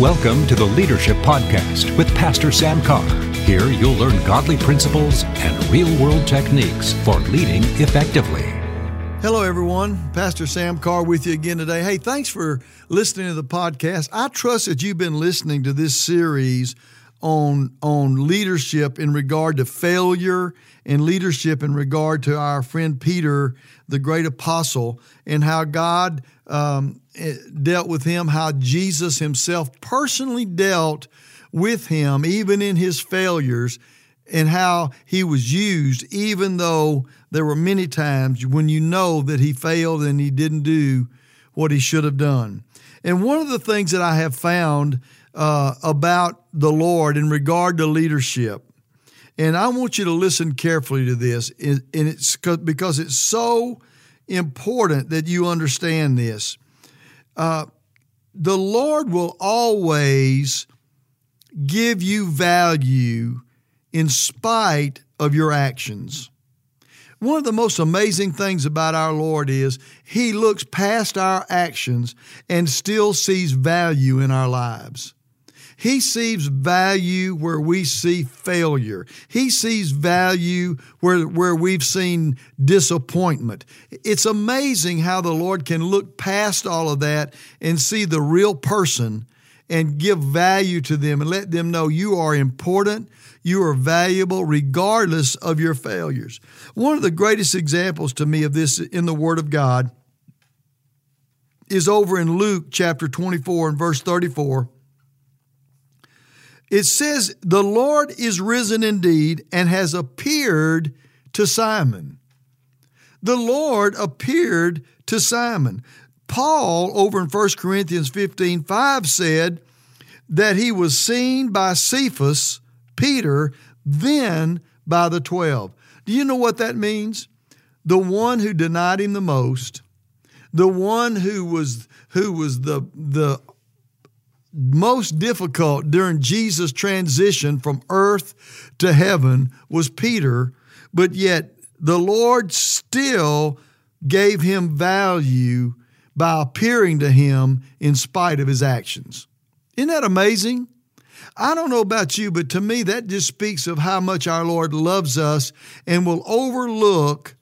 Welcome to the Leadership Podcast with Pastor Sam Carr. Here you'll learn godly principles and real world techniques for leading effectively. Hello, everyone. Pastor Sam Carr with you again today. Hey, thanks for listening to the podcast. I trust that you've been listening to this series on, on leadership in regard to failure and leadership in regard to our friend Peter, the great apostle, and how God um, eh, dealt with him, how Jesus himself personally dealt with him, even in his failures, and how he was used, even though there were many times when you know that he failed and he didn't do what he should have done. And one of the things that I have found uh, about the Lord in regard to leadership, and I want you to listen carefully to this, and it's because it's so important that you understand this. Uh, the Lord will always give you value in spite of your actions. One of the most amazing things about our Lord is He looks past our actions and still sees value in our lives. He sees value where we see failure. He sees value where, where we've seen disappointment. It's amazing how the Lord can look past all of that and see the real person and give value to them and let them know you are important, you are valuable regardless of your failures. One of the greatest examples to me of this in the Word of God is over in Luke chapter 24 and verse 34 it says, The Lord is risen indeed and has appeared to Simon. The Lord appeared to Simon. Paul, over in 1 Corinthians 15 5, said that he was seen by Cephas, Peter, then by the 12. Do you know what that means? The one who denied him the most, the one who was who was the the most difficult during Jesus' transition from earth to heaven was Peter, but yet the Lord still gave him value by appearing to him in spite of his actions. Isn't that amazing? I don't know about you, but to me, that just speaks of how much our Lord loves us and will overlook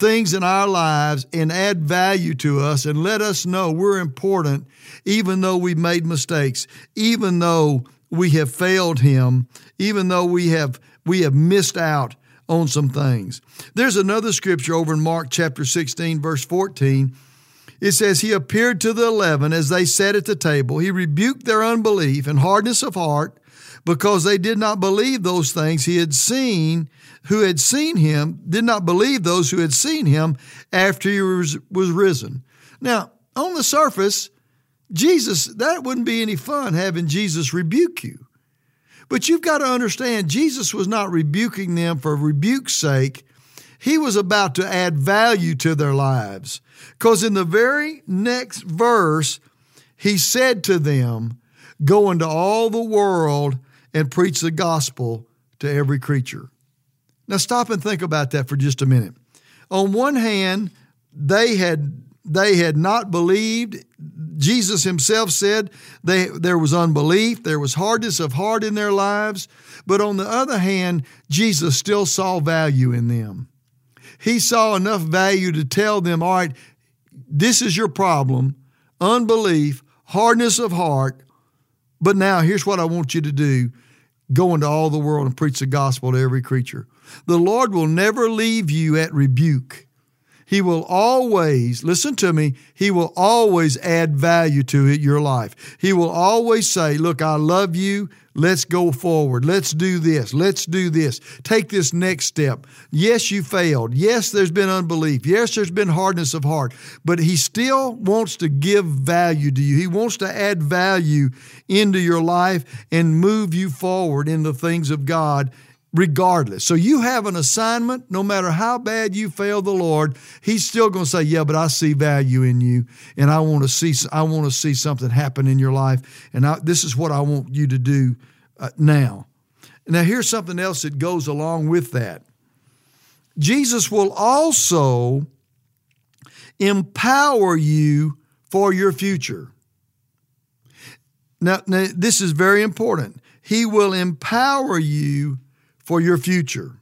things in our lives and add value to us and let us know we're important, even though we've made mistakes, even though we have failed Him, even though we have we have missed out on some things. There's another scripture over in Mark chapter 16, verse 14. It says, He appeared to the eleven as they sat at the table. He rebuked their unbelief and hardness of heart because they did not believe those things he had seen who had seen him did not believe those who had seen him after he was, was risen. Now, on the surface, Jesus, that wouldn't be any fun having Jesus rebuke you. But you've got to understand, Jesus was not rebuking them for rebuke's sake. He was about to add value to their lives. Because in the very next verse, he said to them, Go into all the world and preach the gospel to every creature. Now stop and think about that for just a minute. On one hand, they had they had not believed. Jesus himself said they, there was unbelief, there was hardness of heart in their lives. But on the other hand, Jesus still saw value in them. He saw enough value to tell them, all right, this is your problem unbelief, hardness of heart. But now here's what I want you to do go into all the world and preach the gospel to every creature. The Lord will never leave you at rebuke. He will always, listen to me, He will always add value to it, your life. He will always say, Look, I love you. Let's go forward. Let's do this. Let's do this. Take this next step. Yes, you failed. Yes, there's been unbelief. Yes, there's been hardness of heart. But He still wants to give value to you. He wants to add value into your life and move you forward in the things of God regardless. So you have an assignment, no matter how bad you fail the Lord, He's still going to say, "Yeah, but I see value in you, and I want to see I want to see something happen in your life, and I, this is what I want you to do uh, now." Now, here's something else that goes along with that. Jesus will also empower you for your future. Now, now, this is very important. He will empower you for your future.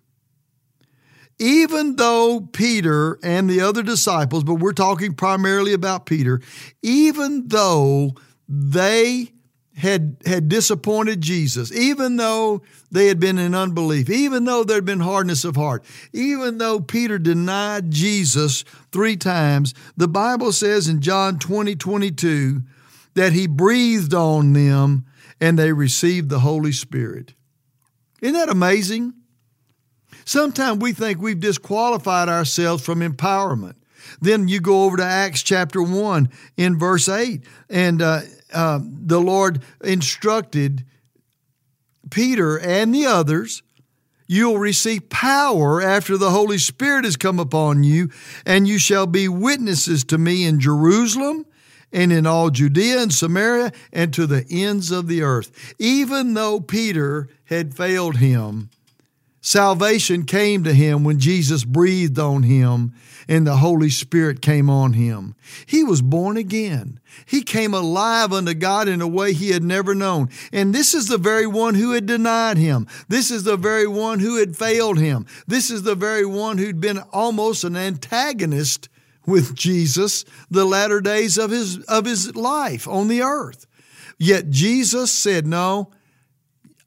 Even though Peter and the other disciples, but we're talking primarily about Peter, even though they had had disappointed Jesus, even though they had been in unbelief, even though there had been hardness of heart, even though Peter denied Jesus three times, the Bible says in John 20, 22, that he breathed on them and they received the Holy Spirit. Isn't that amazing? Sometimes we think we've disqualified ourselves from empowerment. Then you go over to Acts chapter 1 in verse 8, and uh, uh, the Lord instructed Peter and the others you'll receive power after the Holy Spirit has come upon you, and you shall be witnesses to me in Jerusalem and in all Judea and Samaria and to the ends of the earth. Even though Peter had failed him, salvation came to him when Jesus breathed on him and the Holy Spirit came on him. He was born again. He came alive unto God in a way he had never known. And this is the very one who had denied him. This is the very one who had failed him. This is the very one who'd been almost an antagonist with Jesus the latter days of his of his life on the earth. Yet Jesus said, "No,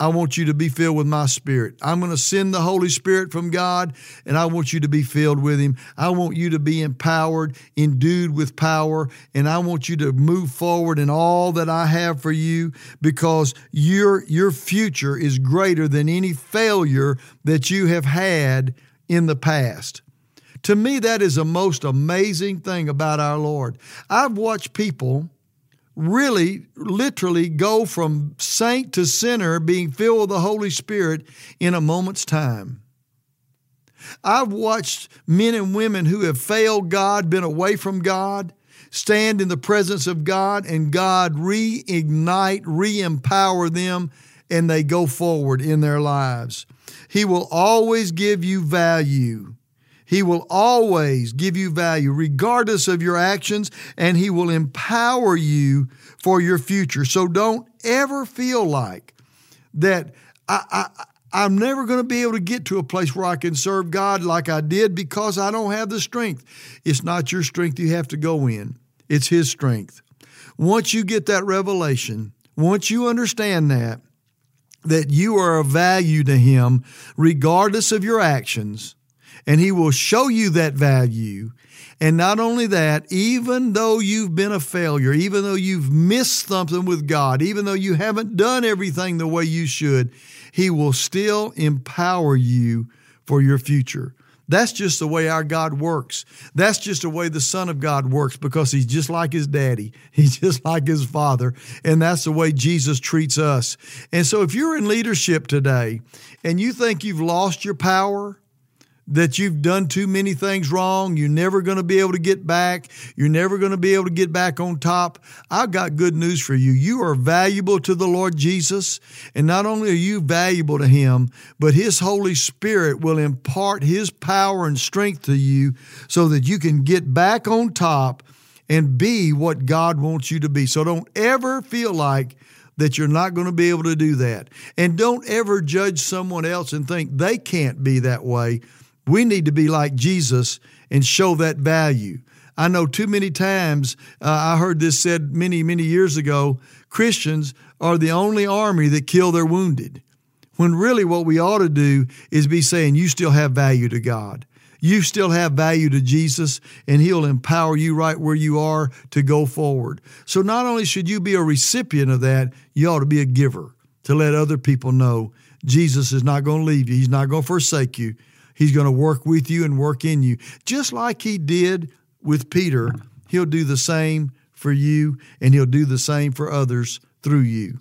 I want you to be filled with my spirit. I'm going to send the Holy Spirit from God, and I want you to be filled with Him. I want you to be empowered, endued with power, and I want you to move forward in all that I have for you because your, your future is greater than any failure that you have had in the past. To me, that is the most amazing thing about our Lord. I've watched people really literally go from saint to sinner, being filled with the Holy Spirit in a moment's time. I've watched men and women who have failed God, been away from God, stand in the presence of God, and God reignite, re empower them, and they go forward in their lives. He will always give you value. He will always give you value, regardless of your actions, and He will empower you for your future. So don't ever feel like that I, I I'm never going to be able to get to a place where I can serve God like I did because I don't have the strength. It's not your strength you have to go in, it's His strength. Once you get that revelation, once you understand that, that you are of value to Him regardless of your actions, and He will show you that value. And not only that, even though you've been a failure, even though you've missed something with God, even though you haven't done everything the way you should, He will still empower you for your future. That's just the way our God works. That's just the way the Son of God works because He's just like His daddy. He's just like His Father. And that's the way Jesus treats us. And so if you're in leadership today and you think you've lost your power, that you've done too many things wrong. You're never going to be able to get back. You're never going to be able to get back on top. I've got good news for you. You are valuable to the Lord Jesus. And not only are you valuable to Him, but His Holy Spirit will impart His power and strength to you so that you can get back on top and be what God wants you to be. So don't ever feel like that you're not going to be able to do that. And don't ever judge someone else and think they can't be that way we need to be like Jesus and show that value. I know too many times, uh, I heard this said many, many years ago Christians are the only army that kill their wounded. When really what we ought to do is be saying, You still have value to God. You still have value to Jesus, and He'll empower you right where you are to go forward. So, not only should you be a recipient of that, you ought to be a giver to let other people know Jesus is not going to leave you, He's not going to forsake you. He's going to work with you and work in you. Just like he did with Peter, he'll do the same for you and he'll do the same for others through you.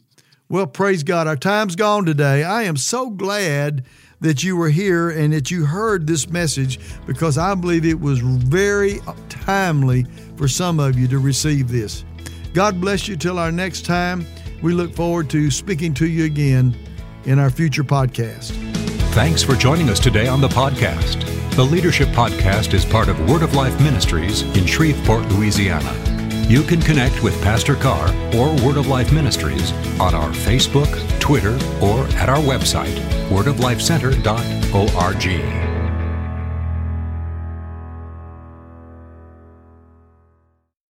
Well, praise God. Our time's gone today. I am so glad that you were here and that you heard this message because I believe it was very timely for some of you to receive this. God bless you till our next time. We look forward to speaking to you again in our future podcast. Thanks for joining us today on the podcast. The Leadership Podcast is part of Word of Life Ministries in Shreveport, Louisiana. You can connect with Pastor Carr or Word of Life Ministries on our Facebook, Twitter, or at our website, wordoflifecenter.org.